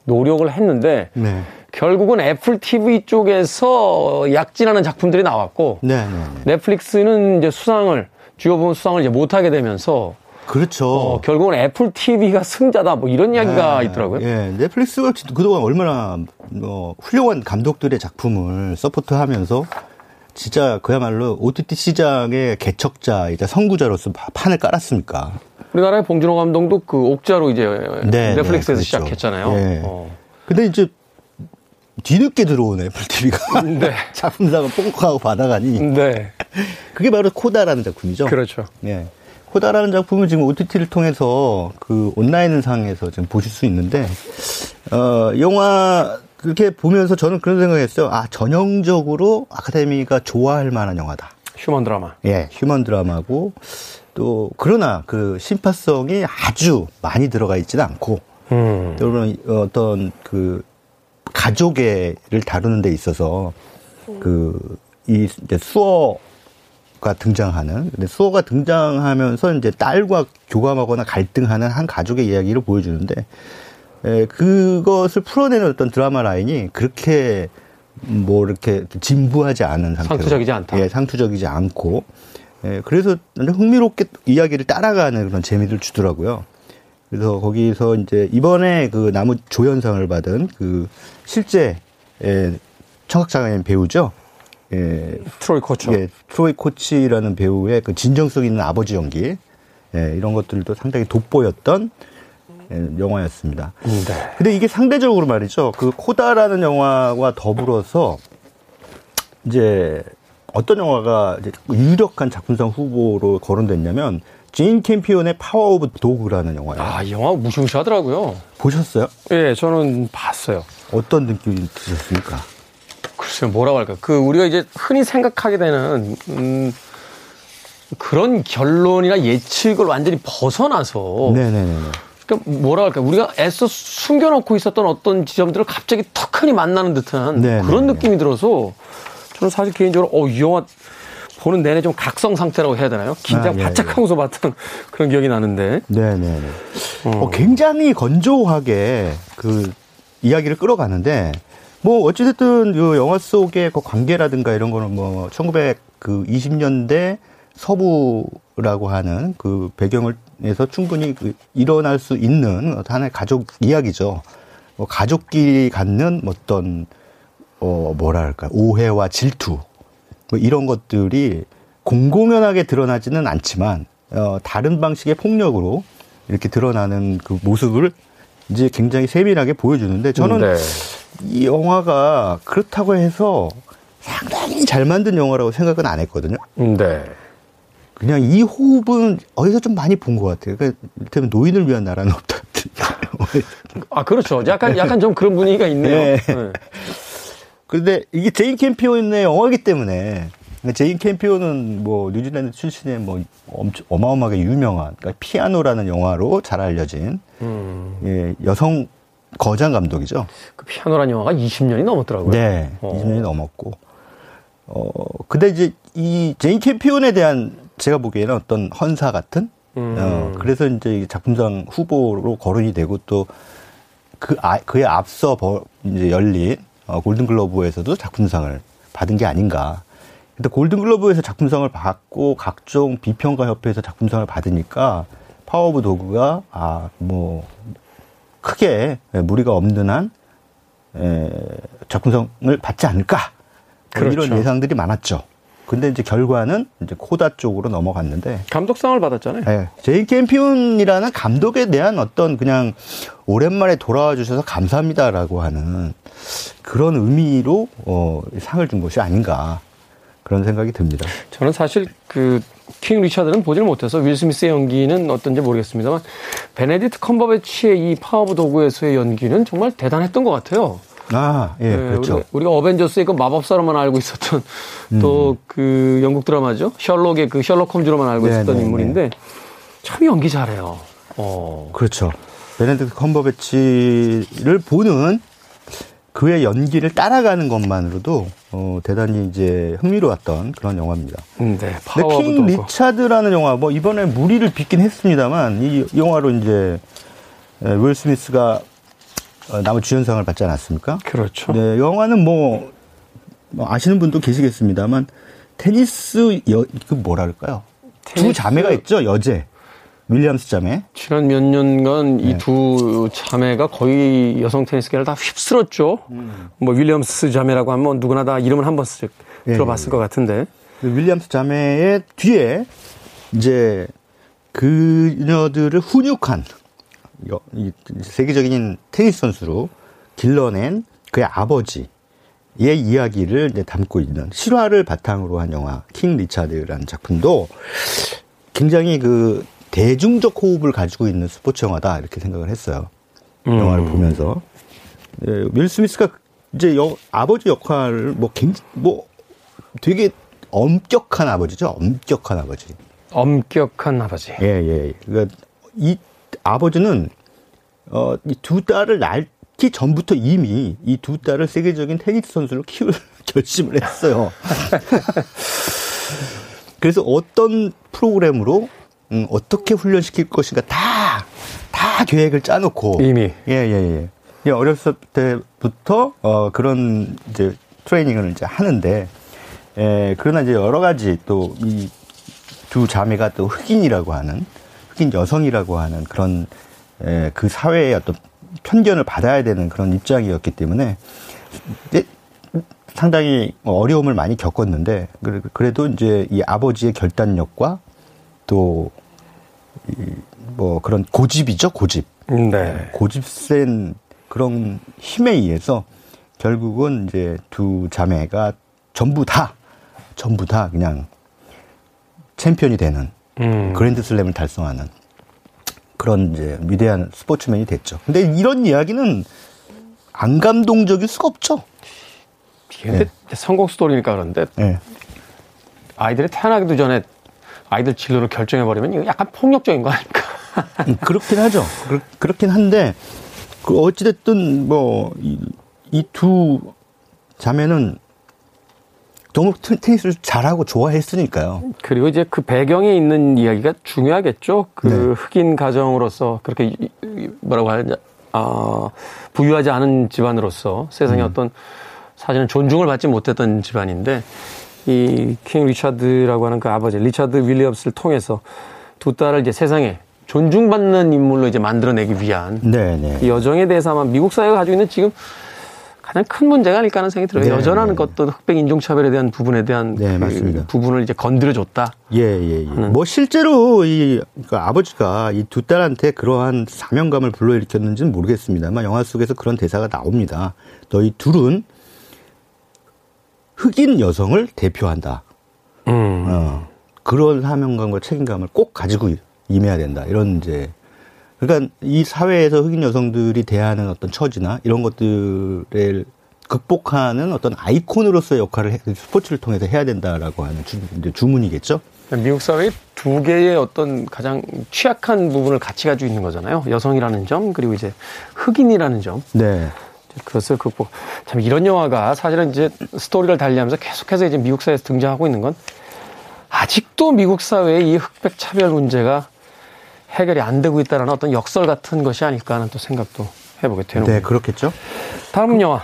노력을 했는데 네. 결국은 애플 TV 쪽에서 약진하는 작품들이 나왔고 네, 네, 네. 넷플릭스는 이제 수상을 주요 부문 수상을 이제 못하게 되면서 그렇죠. 어, 결국은 애플 TV가 승자다 뭐 이런 이야기가 네, 있더라고요. 예, 넷플릭스가 그동안 얼마나 뭐 훌륭한 감독들의 작품을 서포트하면서 진짜 그야말로 OTT 시장의 개척자이자 선구자로서 판을 깔았습니까? 우리나라의 봉준호 감독도 그 옥자로 이제 네, 네 넷플릭스에서 네, 그렇죠. 시작했잖아요. 네. 어. 근데 이제 뒤늦게 들어온 애플 TV가 네. 작품상을 뽕하고 받아가니. 네. 그게 바로 코다라는 작품이죠. 그렇죠. 예. 코다라는 작품을 지금 OTT를 통해서 그 온라인 상에서 지금 보실 수 있는데 어 영화 그렇게 보면서 저는 그런 생각했어요. 아 전형적으로 아카데미가 좋아할 만한 영화다. 휴먼 드라마. 예, 휴먼 드라마고 또 그러나 그 심파성이 아주 많이 들어가 있지는 않고 음. 또는 어떤 그 가족애를 다루는 데 있어서 그 이 수어 가 등장하는 근데 수어가 등장하면서 이제 딸과 교감하거나 갈등하는 한 가족의 이야기를 보여주는데 에, 그것을 풀어내는 어떤 드라마 라인이 그렇게 뭐 이렇게 진부하지 않은 상태 상투적이지 않다. 예, 상투적이지 않고 예, 그래서 흥미롭게 이야기를 따라가는 그런 재미를 주더라고요. 그래서 거기서 이제 이번에 그 나무 조연상을 받은 그 실제 예, 청각장애인 배우죠. 예, 트로이 코치. 예, 트로이 코치라는 배우의 그 진정성 있는 아버지 연기 예, 이런 것들도 상당히 돋보였던 예, 영화였습니다. 네. 근데 이게 상대적으로 말이죠. 그 코다라는 영화와 더불어서 이제 어떤 영화가 이제 유력한 작품상 후보로 거론됐냐면 제인 캠피온의 파워 오브 도그라는 영화예요. 아, 이 영화 무시무시하더라고요. 보셨어요? 예, 저는 봤어요. 어떤 느낌이 드셨습니까? 글쎄요, 뭐라고 할까. 그, 우리가 이제 흔히 생각하게 되는, 음, 그런 결론이나 예측을 완전히 벗어나서. 네네네. 그러니까 뭐라 할까. 우리가 애써 숨겨놓고 있었던 어떤 지점들을 갑자기 턱 하니 만나는 듯한 네네네. 그런 느낌이 들어서 저는 사실 개인적으로, 어, 이 영화 보는 내내 좀 각성 상태라고 해야 되나요? 긴장 아, 예, 바짝 하고서 예. 봤던 그런 기억이 나는데. 네네네. 어. 어, 굉장히 건조하게 그 이야기를 끌어가는데 뭐 어찌됐든 이 영화 속의 그 관계라든가 이런 거는 뭐 1920년대 서부라고 하는 그 배경을 해서 충분히 그 일어날 수 있는 하나의 가족 이야기죠. 뭐 가족끼리 갖는 어떤 어 뭐랄까 오해와 질투 뭐 이런 것들이 공공연하게 드러나지는 않지만 어 다른 방식의 폭력으로 이렇게 드러나는 그 모습을 이제 굉장히 세밀하게 보여주는데 저는 네. 이 영화가 그렇다고 해서 상당히 잘 만든 영화라고 생각은 안 했거든요. 네. 그냥 이 호흡은 어디서 좀 많이 본 것 같아요. 그러니까 이를테면 노인을 위한 나라는 없다. 아, 그렇죠. 약간, 약간 좀 그런 분위기가 있네요. 네. 네. 근데 이게 제인 캠피온의 영화이기 때문에 제인 캠피온은 뭐 뉴질랜드 출신의 뭐 엄청 어마어마하게 유명한 그러니까 피아노라는 영화로 잘 알려진 음. 예, 여성 거장 감독이죠. 그 피아노라는 영화가 20년이 넘었더라고요. 네, 어. 20년이 넘었고. 어 근데 이제 이 제인 캠피온에 대한 제가 보기에는 어떤 헌사 같은 음. 어 그래서 이제 작품상 후보로 거론이 되고 또 그 아, 그에 앞서 버, 이제 열린 어, 골든글러브에서도 작품상을 받은 게 아닌가. 근데 골든글러브에서 작품상을 받고 각종 비평가 협회에서 작품상을 받으니까 파워 오브 도그가 아 뭐 크게 무리가 없는 한 에, 작품상을 받지 않을까 뭐 그렇죠. 이런 예상들이 많았죠. 근데 이제 결과는 이제 코다 쪽으로 넘어갔는데 감독상을 받았잖아요. 네. 제인 캠피온이라는 감독에 대한 어떤 그냥 오랜만에 돌아와 주셔서 감사합니다라고 하는 그런 의미로 어, 상을 준 것이 아닌가 그런 생각이 듭니다. 저는 사실 그 킹 리차드는 보지를 못해서 윌 스미스의 연기는 어떤지 모르겠습니다만 베네딕트 컴버배치의 이 파워 오브 도그에서의 연기는 정말 대단했던 것 같아요. 아, 예, 네, 그렇죠. 우리가, 우리가 어벤져스의 그 마법사로만 알고 있었던 음. 또 그 영국 드라마죠. 셜록의 그 셜록 홈즈로만 알고 네, 있었던 네, 인물인데 네. 참 연기 잘해요. 어. 그렇죠. 베네딕트 컴버배치를 보는 그의 연기를 따라가는 것만으로도 어, 대단히 이제 흥미로웠던 그런 영화입니다. 음, 네. 근데 킹 리차드라는 영화 뭐 이번에 물의를 빚긴 했습니다만 이 영화로 이제 윌 스미스가 어, 남우 주연상을 받지 않았습니까? 그렇죠. 네, 영화는 뭐, 뭐 아시는 분도 계시겠습니다만 테니스 여, 그 뭐랄까요? 테니스... 두 자매가 있죠, 여제. 윌리엄스 자매. 지난 몇 년간 네. 이 두 자매가 거의 여성 테니스계를 다 휩쓸었죠. 음. 뭐 윌리엄스 자매라고 하면 누구나 다 이름을 한 번씩 네. 들어봤을 것 같은데. 그 윌리엄스 자매의 뒤에 이제 그녀들을 훈육한 이 세계적인 테니스 선수로 길러낸 그의 아버지의 이야기를 담고 있는 실화를 바탕으로 한 영화 킹 리차드라는 작품도 굉장히 그 대중적 호흡을 가지고 있는 스포츠 영화다 이렇게 생각을 했어요. 음. 영화를 보면서 예, 윌 스미스가 이제 여, 아버지 역할을 뭐 굉장히 뭐 되게 엄격한 아버지죠. 엄격한 아버지. 엄격한 아버지. 예, 예. 그러니까 이 아버지는 어, 이 두 딸을 낳기 전부터 이미 이 두 딸을 세계적인 테니스 선수로 키울 결심을 했어요. 그래서 어떤 프로그램으로 음, 어떻게 훈련시킬 것인가 다, 다 계획을 짜놓고. 이미. 예, 예, 예. 어렸을 때부터, 어, 그런 이제 트레이닝을 이제 하는데, 예, 그러나 이제 여러 가지 또 이 두 자매가 또 흑인이라고 하는, 흑인 여성이라고 하는 그런, 예, 그 사회의 어떤 편견을 받아야 되는 그런 입장이었기 때문에, 이제 상당히 어려움을 많이 겪었는데, 그래도 이제 이 아버지의 결단력과 또, 뭐 그런 고집이죠, 고집. 네. 고집 센 그런 힘에 의해서 결국은 이제 두 자매가 전부 다, 전부 다 그냥 챔피언이 되는 음. 그랜드 슬램을 달성하는 그런 이제 위대한 스포츠맨이 됐죠. 근데 이런 이야기는 안 감동적일 수가 없죠. 근데 네. 성공 스토리니까 그런데 네. 아이들이 태어나기도 전에 아이들 진로를 결정해버리면 이거 약간 폭력적인 거 아닙니까? 음, 그렇긴 하죠. 그렇, 긴 한데, 그 어찌됐든 뭐, 이두 자매는 너무 테니스를 잘하고 좋아했으니까요. 그리고 이제 그 배경에 있는 이야기가 중요하겠죠. 그 네. 흑인 가정으로서 그렇게 뭐라고 하냐, 어, 부유하지 않은 집안으로서 세상에 음. 어떤 사실은 존중을 받지 못했던 집안인데 이 King Richard라고 하는 그 아버지 리차드 윌리엄스를 통해서 두 딸을 이제 세상에 존중받는 인물로 이제 만들어내기 위한 네네. 이 여정에 대해서 아마 미국 사회가 가지고 있는 지금 가장 큰 문제가 아닐까 하는 생각이 들어요. 네, 네. 어떤 흑백 인종차별에 대한 부분에 대한 네, 그 부분을 이제 건드려줬다. 예, 예, 예. 뭐 실제로 이 그 아버지가 이 두 딸한테 그러한 사명감을 불러일으켰는지는 모르겠습니다만 영화 속에서 그런 대사가 나옵니다. 너희 둘은 흑인 여성을 대표한다. 음. 어, 그런 사명감과 책임감을 꼭 가지고 임해야 된다. 이런 이제 그러니까 이 사회에서 흑인 여성들이 대하는 어떤 처지나 이런 것들을 극복하는 어떤 아이콘으로서의 역할을 해, 스포츠를 통해서 해야 된다라고 하는 주, 이제 주문이겠죠. 미국 사회의 두 개의 어떤 가장 취약한 부분을 같이 가지고 있는 거잖아요. 여성이라는 점 그리고 이제 흑인이라는 점. 네. 그것을 극복. 참 이런 영화가 사실은 이제 스토리를 달리하면서 계속해서 이제 미국 사회에서 등장하고 있는 건 아직도 미국 사회의 이 흑백 차별 문제가 해결이 안 되고 있다는 어떤 역설 같은 것이 아닐까 하는 또 생각도 해보게 되는 네, 그렇겠죠. 다음 영화.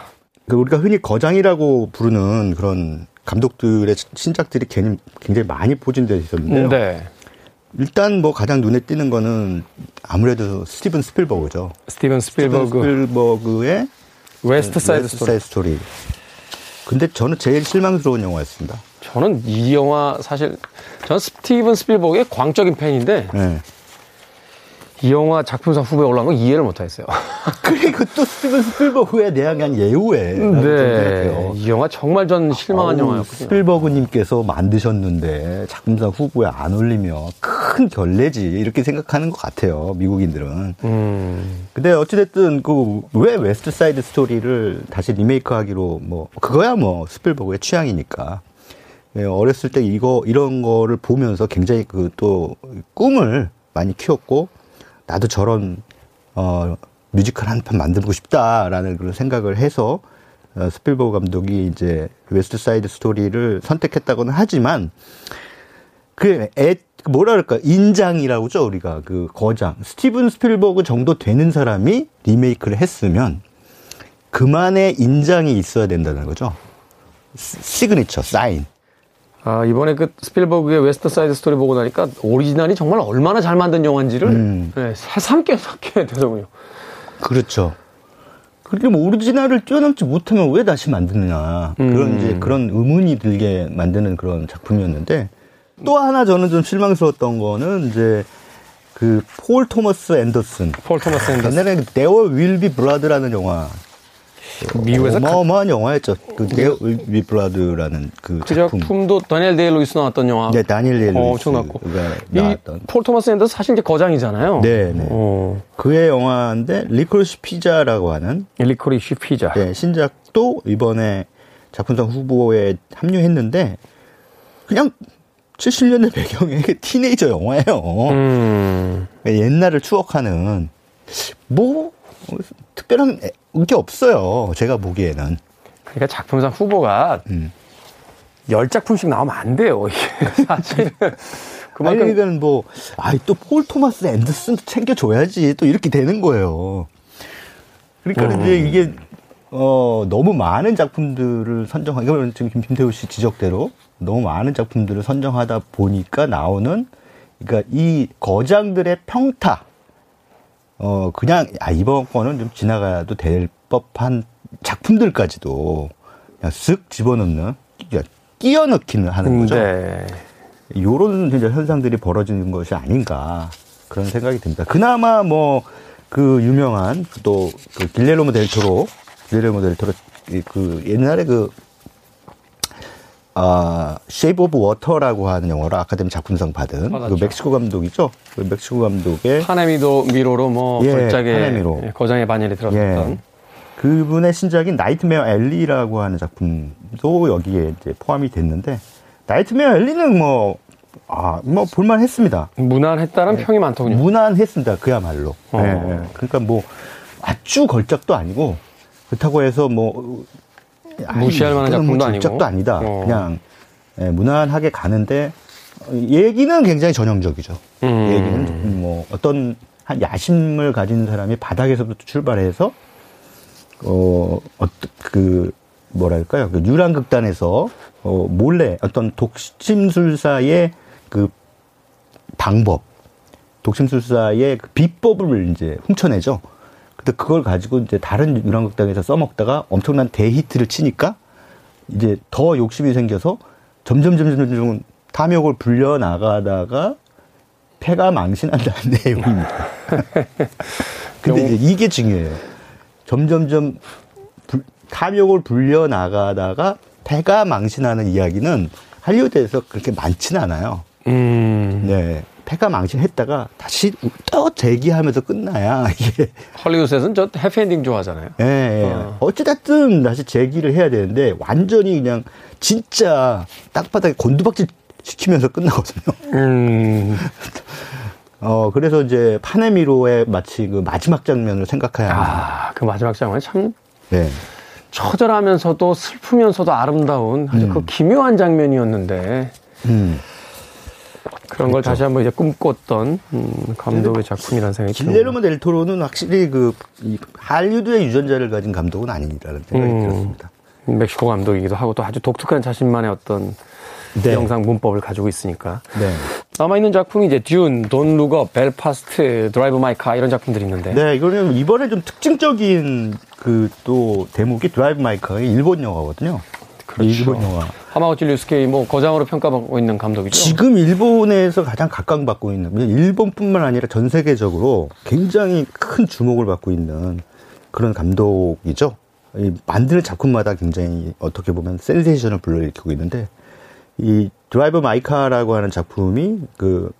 그 우리가 흔히 거장이라고 부르는 그런 감독들의 신작들이 굉장히 많이 포진되어 있었는데요. 네. 일단 뭐 가장 눈에 띄는 거는 아무래도 스티븐 스필버그죠. 스티븐 스필버그. 스티븐 스필버그의 West Side Story. Story. 근데 저는 제일 실망스러운 영화였습니다. 저는 이 영화 사실 저는 스티븐 스필버그의 광적인 팬인데 네. 이 영화 작품상 후보에 올라온 건 이해를 못하겠어요. 그리고 또 스티븐 스필버그에 대한 예우에. 네. 이 영화 정말 전 실망한 영화였거든요. 스필버그님께서 만드셨는데 작품상 후보에 안 올리며 큰 결례지 이렇게 생각하는 것 같아요. 미국인들은. 음. 근데 어찌됐든 그 왜 West Side Story를 다시 리메이크하기로 뭐 그거야 뭐 스필버그의 취향이니까. 예, 어렸을 때 이거 이런 거를 보면서 굉장히 그 또 꿈을 많이 키웠고 나도 저런 어 뮤지컬 한 편 만들고 싶다라는 그런 생각을 해서 어, 스필버그 감독이 이제 West Side Story를 선택했다고는 하지만 그 애, 뭐라 그럴까 인장이라고 하죠 우리가 그 거장 스티븐 스필버그 정도 되는 사람이 리메이크를 했으면 그만의 인장이 있어야 된다는 거죠. 시그니처 사인. 아, 이번에 그 스필버그의 West Side Story 보고 나니까 오리지널이 정말 얼마나 잘 만든 영화인지를 음. 네, 새삼 깨닫게 되더군요. 그렇죠. 그렇게 뭐 오리지널을 뛰어넘지 못하면 왜 다시 만드느냐. 음. 그런 이제 그런 의문이 들게 만드는 그런 작품이었는데 또 하나 저는 좀 실망스러웠던 거는 이제 그 폴 토머스 앤더슨. 폴 토머스 앤더슨. 옛날에 There Will Be Blood라는 영화 미국에서 어마어마한 영화였죠. 그 There Will Be Blood라는 그, 그 작품. 작품도 다니엘 데일 루이스 나왔던 영화. 네, 다니엘 데일 루이스. 엄청났고. 나왔던. 폴 토마스 앤더슨 사실 이제 거장이잖아요. 네, 네. 어. 그의 영화인데 Licorice Pizza라고 하는 Licorice Pizza. 네, 신작도 이번에 작품상 후보에 합류했는데 그냥 70년대 배경의 틴에이저 영화예요. 음. 옛날을 추억하는 뭐 특별한 게 없어요. 제가 보기에는. 그러니까 작품상 후보가 음. 10작품씩 나오면 안 돼요. 이게 사실은. 그만큼. 아니, 그러니까 뭐, 아이, 또 폴 토마스 앤더슨도 챙겨줘야지. 또 이렇게 되는 거예요. 그러니까 음. 이제 이게, 어, 너무 많은 작품들을 선정하기, 이 지금 김태우 씨 지적대로 너무 많은 작품들을 선정하다 보니까 나오는, 그러니까 이 거장들의 평타, 어, 그냥, 아, 이번 거는 좀 지나가도 될 법한 작품들까지도 그냥 쓱 집어넣는, 끼어 넣기는 하는 거죠. 네. 요런 진짜 현상들이 벌어지는 것이 아닌가. 그런 생각이 듭니다. 그나마 뭐, 그 유명한 또 그 길레르모 델토로, 길레르모 델토로 그 옛날에 그 아, Shape of Water라고 하는 영화로 아카데미 작품상 받은 받았죠. 그 멕시코 감독이죠. 그 멕시코 감독의 판의 미도 미로로 뭐 예, 걸작의 판의 미로. 예, 거장의 반열에 들었던 예. 그분의 신작인 Nightmare Alley라고 하는 작품도 여기에 이제 포함이 됐는데 Nightmare Alley는 뭐 아, 뭐 볼만했습니다. 무난했다는 네. 평이 많더군요. 무난했습니다. 그야말로. 어. 네, 그러니까 뭐 아주 걸작도 아니고 그렇다고 해서 뭐 무시할 만한 작품도 뭐 아니고 작도 아니다. 어. 그냥 예, 무난하게 가는데 얘기는 굉장히 전형적이죠. 음. 얘기는 뭐 어떤 한 야심을 가진 사람이 바닥에서부터 출발해서 어, 어그 뭐랄까요? 그 유랑극단에서 어, 몰래 어떤 독심술사의 그 방법, 독심술사의 그 비법을 이제 훔쳐내죠. 근데 그걸 가지고 이제 다른 유랑극단에서 써먹다가 엄청난 대히트를 치니까 이제 더 욕심이 생겨서 점점 점점 점점 탐욕을 불려 나가다가 폐가 망신한다는 내용입니다. 근데 이게 중요해요. 점점점 불, 탐욕을 불려 나가다가 폐가 망신하는 이야기는 할리우드에서 그렇게 많지는 않아요. 음. 네. 폐가 망신했다가 다시 또 재기하면서 끝나야 이게 헐리우드에서는 저 해피엔딩 좋아하잖아요. 예. 네, 어. 어찌됐든 다시 재기를 해야 되는데 완전히 그냥 진짜 땅바닥에 곤두박질 시키면서 끝나거든요. 음. 어 그래서 이제 파네미로의 마치 그 마지막 장면을 생각해야 아, 그 마지막 장면 참 네. 처절하면서도 슬프면서도 아름다운 아주 그 음. 그 기묘한 장면이었는데 음. 그런 걸 그렇죠. 다시 한번 이제 꿈꿨던 음, 감독의 작품이라는 생각이 듭니다. 길레르모 델 토로는 확실히 그 할리우드의 유전자를 가진 감독은 아니라는 생각이 음, 들었습니다. 멕시코 감독이기도 하고 또 아주 독특한 자신만의 어떤 네. 영상 문법을 가지고 있으니까. 네. 남아있는 작품이 이제 Dune, Don't Look Up, 벨파스트, Drive My Car 이런 작품들이 있는데. 네, 이거는 이번에 좀 특징적인 그 또 대목이 Drive My Car가 일본 영화거든요. 그렇죠. 일본 영화. 하마구치 류스케 이 뭐 거장으로 평가받고 있는 감독이죠. 지금 일본에서 가장 각광받고 있는 일본뿐만 아니라 전 세계적으로 굉장히 큰 주목을 받고 있는 그런 감독이죠. 만드는 작품마다 굉장히 어떻게 보면 센세이션을 불러일으키고 있는데 이 Drive My Car라고 하는 작품이 그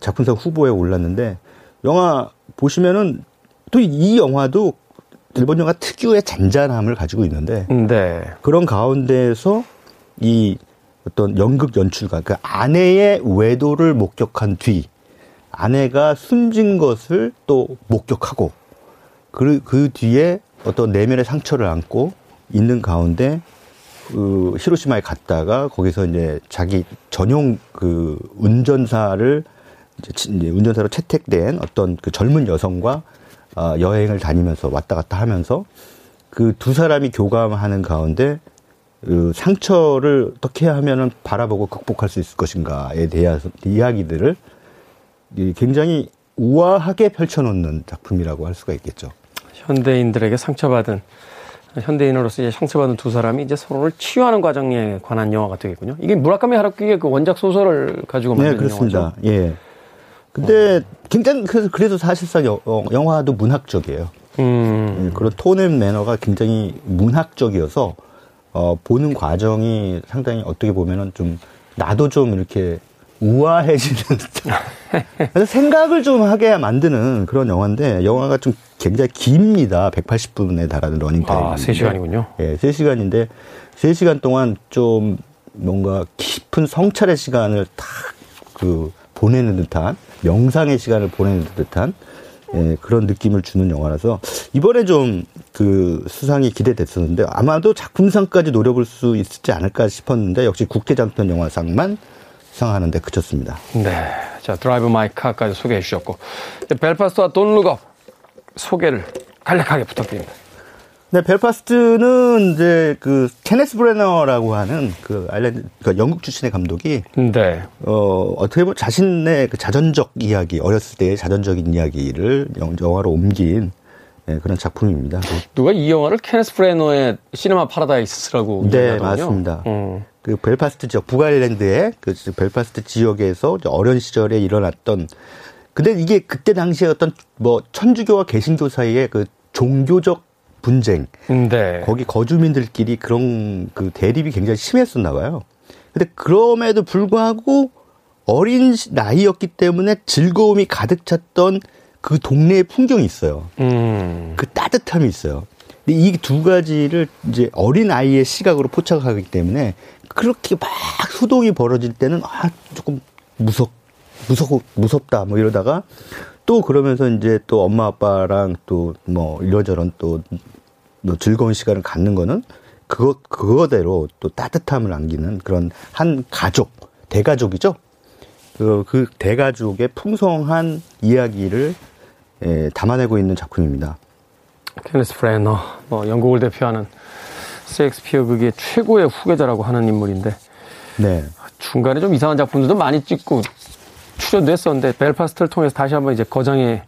작품상 후보에 올랐는데 영화 보시면은 또 이 영화도 일본 영화 특유의 잔잔함을 가지고 있는데 네. 그런 가운데에서 이 어떤 연극 연출가 그 아내의 외도를 목격한 뒤 아내가 숨진 것을 또 목격하고 그, 그 뒤에 어떤 내면의 상처를 안고 있는 가운데 그 히로시마에 갔다가 거기서 이제 자기 전용 그 운전사를 이제 운전사로 채택된 어떤 그 젊은 여성과 어, 여행을 다니면서 왔다 갔다 하면서 그 두 사람이 교감하는 가운데 그 상처를 어떻게 하면은 바라보고 극복할 수 있을 것인가에 대한 이야기들을 굉장히 우아하게 펼쳐놓는 작품이라고 할 수가 있겠죠. 현대인들에게 상처받은 현대인으로서 이제 상처받은 두 사람이 이제 서로를 치유하는 과정에 관한 영화가 되겠군요. 이게 무라카미 하루키의 그 원작 소설을 가지고 만든 네, 그렇습니다. 영화죠. 예. 근데 굉장히 그래서 그래서 사실상 여, 어, 영화도 문학적이에요. 음. 예, 그런 톤앤 매너가 굉장히 문학적이어서 어, 보는 과정이 상당히 어떻게 보면은 좀 나도 좀 이렇게 우아해지는 생각을 좀 하게 만드는 그런 영화인데 영화가 좀 굉장히 깁니다. 180분에 달하는 러닝타임. 아, 3시간이군요. 예, 3시간인데 3시간 동안 좀 뭔가 깊은 성찰의 시간을 탁 그 보내는 듯한 명상의 시간을 보내는 듯한 예, 그런 느낌을 주는 영화라서 이번에 좀 그 수상이 기대됐었는데 아마도 작품상까지 노려볼 수 있지 않을까 싶었는데 역시 국제 장편 영화상만 수상하는데 그쳤습니다. 네. 자, Drive My Car까지 소개해 주셨고 벨파스트와 Don't Look Up 소개를 간략하게 부탁드립니다. 네, 벨파스트는 이제 그 케네스 브레너라고 하는 그 아일랜드 그 영국 출신의 감독이 네. 어 어떻게 보면 자신의 그 자전적 이야기 어렸을 때의 자전적인 이야기를 영화로 옮긴 네, 그런 작품입니다. 누가 이 영화를 케네스 브레너의 Cinema Paradise라고 네, 맞습니다. 음. 그 벨파스트 지역 북아일랜드의 그 벨파스트 지역에서 어린 시절에 일어났던 근데 이게 그때 당시에 어떤 뭐 천주교와 개신교 사이의 그 종교적 분쟁. 네. 거기 거주민들끼리 그런 그 대립이 굉장히 심했었나 봐요. 근데 그럼에도 불구하고 어린 나이였기 때문에 즐거움이 가득 찼던 그 동네의 풍경이 있어요. 음. 그 따뜻함이 있어요. 근데 이 두 가지를 이제 어린 아이의 시각으로 포착하기 때문에 그렇게 막 소동이 벌어질 때는 아 조금 무섭 무섭 무섭다 뭐 이러다가 또 그러면서 이제 또 엄마 아빠랑 또 뭐 이러저런 또뭐 즐거운 시간을 갖는 거는 그거 그거대로 또 따뜻함을 안기는 그런 한 가족 대가족이죠. 그, 그 대가족의 풍성한 이야기를 예, 담아내고 있는 작품입니다. 케네스 프레너, 뭐 영국을 대표하는 셰익스피어 극의 최고의 후계자라고 하는 인물인데, 네. 중간에 좀 이상한 작품들도 많이 찍고 출연도 했었는데 벨파스트를 통해서 다시 한번 이제 거장의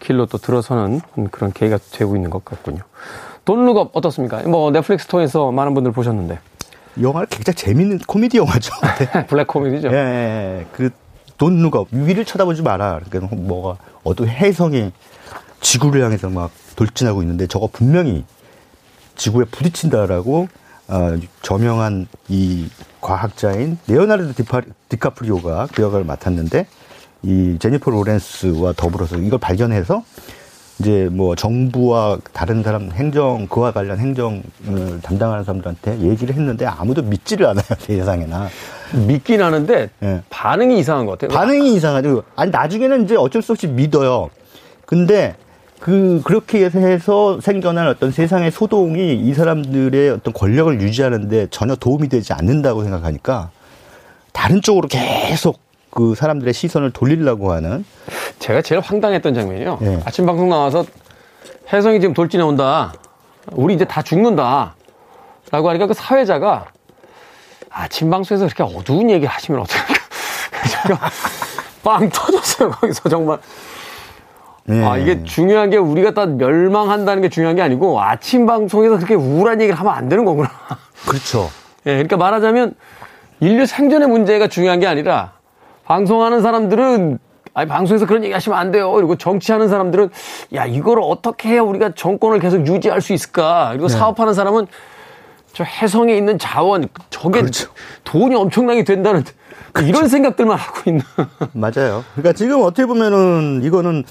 길로 또 들어서는 그런 계기가 되고 있는 것 같군요. Don't Look Up 어떻습니까? 뭐 넷플릭스 통해서 많은 분들 보셨는데. 영화는 굉장히 재밌는 코미디 영화죠. 네. 블랙 코미디죠. 예, 예, 예. 그 Don't Look Up 위를 쳐다보지 마라. 그러니까 뭐가 어떤 혜성이 지구를 향해서 막 돌진하고 있는데 저거 분명히 지구에 부딪힌다라고 어, 저명한 이 과학자인 레오나르도 디파, 디카프리오가 그 역할을 맡았는데 이 제니퍼 로렌스와 더불어서 이걸 발견해서 이제 뭐 정부와 다른 사람 행정 그와 관련 행정을 담당하는 사람들한테 얘기를 했는데 아무도 믿지를 않아요 세상에나 믿긴 하는데 네. 반응이 이상한 것 같아요. 반응이 이상하죠. 아니 나중에는 이제 어쩔 수 없이 믿어요. 근데 그 그렇게 해서 생겨난 어떤 세상의 소동이 이 사람들의 어떤 권력을 유지하는데 전혀 도움이 되지 않는다고 생각하니까 다른 쪽으로 계속 그 사람들의 시선을 돌리려고 하는 제가 제일 황당했던 장면이요. 네. 아침 방송 나와서 혜성이 지금 돌진해 온다. 우리 이제 다 죽는다. 라고 하니까 그 사회자가 아침 방송에서 그렇게 어두운 얘기 하시면? 제가 빵 터졌어요. 거기서 정말. 네. 아, 이게 중요한 게 우리가 다 멸망한다는 게 중요한 게 아니고 아침 방송에서 그렇게 우울한 얘기를 하면 안 되는 거구나. 그렇죠. 예, 네, 그러니까 말하자면 인류 생존의 문제가 중요한 게 아니라 방송하는 사람들은 아니 방송에서 그런 얘기 하시면 안 돼요. 그리고 정치하는 사람들은 야 이걸 어떻게 해야 우리가 정권을 계속 유지할 수 있을까? 그리고 네. 사업하는 사람은 저 해성에 있는 자원 저게 그렇죠. 돈이 엄청나게 된다는 그렇죠. 이런 생각들만 하고 있는. 맞아요. 그러니까 지금 어떻게 보면은 이거는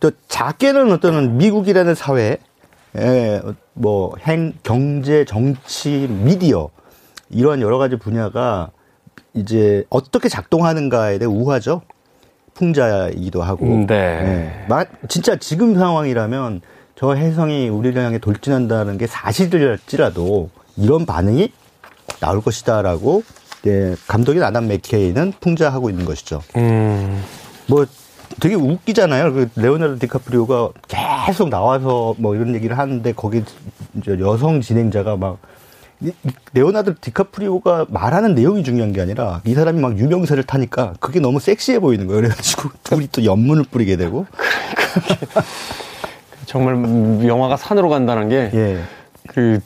또 작게는 어떤 미국이라는 사회, 뭐 행, 경제, 정치, 미디어 이러한 여러 가지 분야가 이제 어떻게 작동하는가에 대해 우화죠. 풍자이기도 하고. 음, 네. 네. 진짜 지금 상황이라면 저 혜성이 우리를 향해 돌진한다는 게 사실일지라도 이런 반응이 나올 것이다라고 네, 감독인 아담 맥케이는 풍자하고 있는 것이죠. 음. 뭐 되게 웃기잖아요. 그 레오나르도 디카프리오가 계속 나와서 뭐 이런 얘기를 하는데 거기 이제 여성 진행자가 막 레오나르도 디카프리오가 말하는 내용이 중요한 게 아니라 이 사람이 막 유명세를 타니까 그게 너무 섹시해 보이는 거예요. 그래가지고 둘이 또 염문을 뿌리게 되고. 정말 영화가 산으로 간다는 게. 예. 그,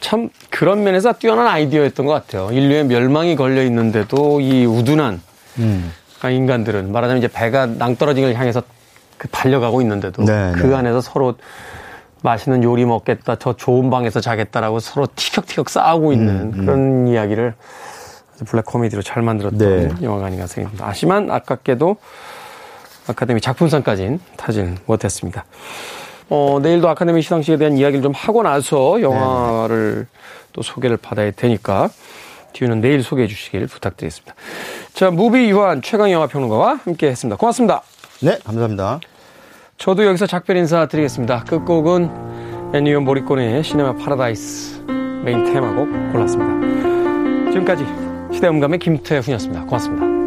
참 그런 면에서 뛰어난 아이디어였던 것 같아요. 인류의 멸망이 걸려 있는데도 이 우둔한 음. 인간들은 말하자면 이제 배가 낭떠러지를 향해서 그 달려가고 있는데도 네, 그 네. 안에서 서로 맛있는 요리 먹겠다, 저 좋은 방에서 자겠다라고 서로 티격티격 싸우고 있는 음, 음. 그런 이야기를 블랙 코미디로 잘 만들었던 네. 영화가 아닌가 생각합니다. 하지만 아깝게도 아카데미 작품상까지는 타진 못했습니다. 어, 내일도 아카데미 시상식에 대한 이야기를 좀 하고 나서 영화를 네. 또 소개를 받아야 되니까 뒤는 내일 소개해 주시길 부탁드리겠습니다. 자, 무비유환 최광희 영화 평론가와 함께 했습니다. 고맙습니다. 네, 감사합니다. 저도 여기서 작별 인사 드리겠습니다. 끝곡은 엔니오 모리코네의 시네마 파라다이스 메인 테마곡 골랐습니다. 지금까지 시대음감의 김태훈이었습니다. 고맙습니다.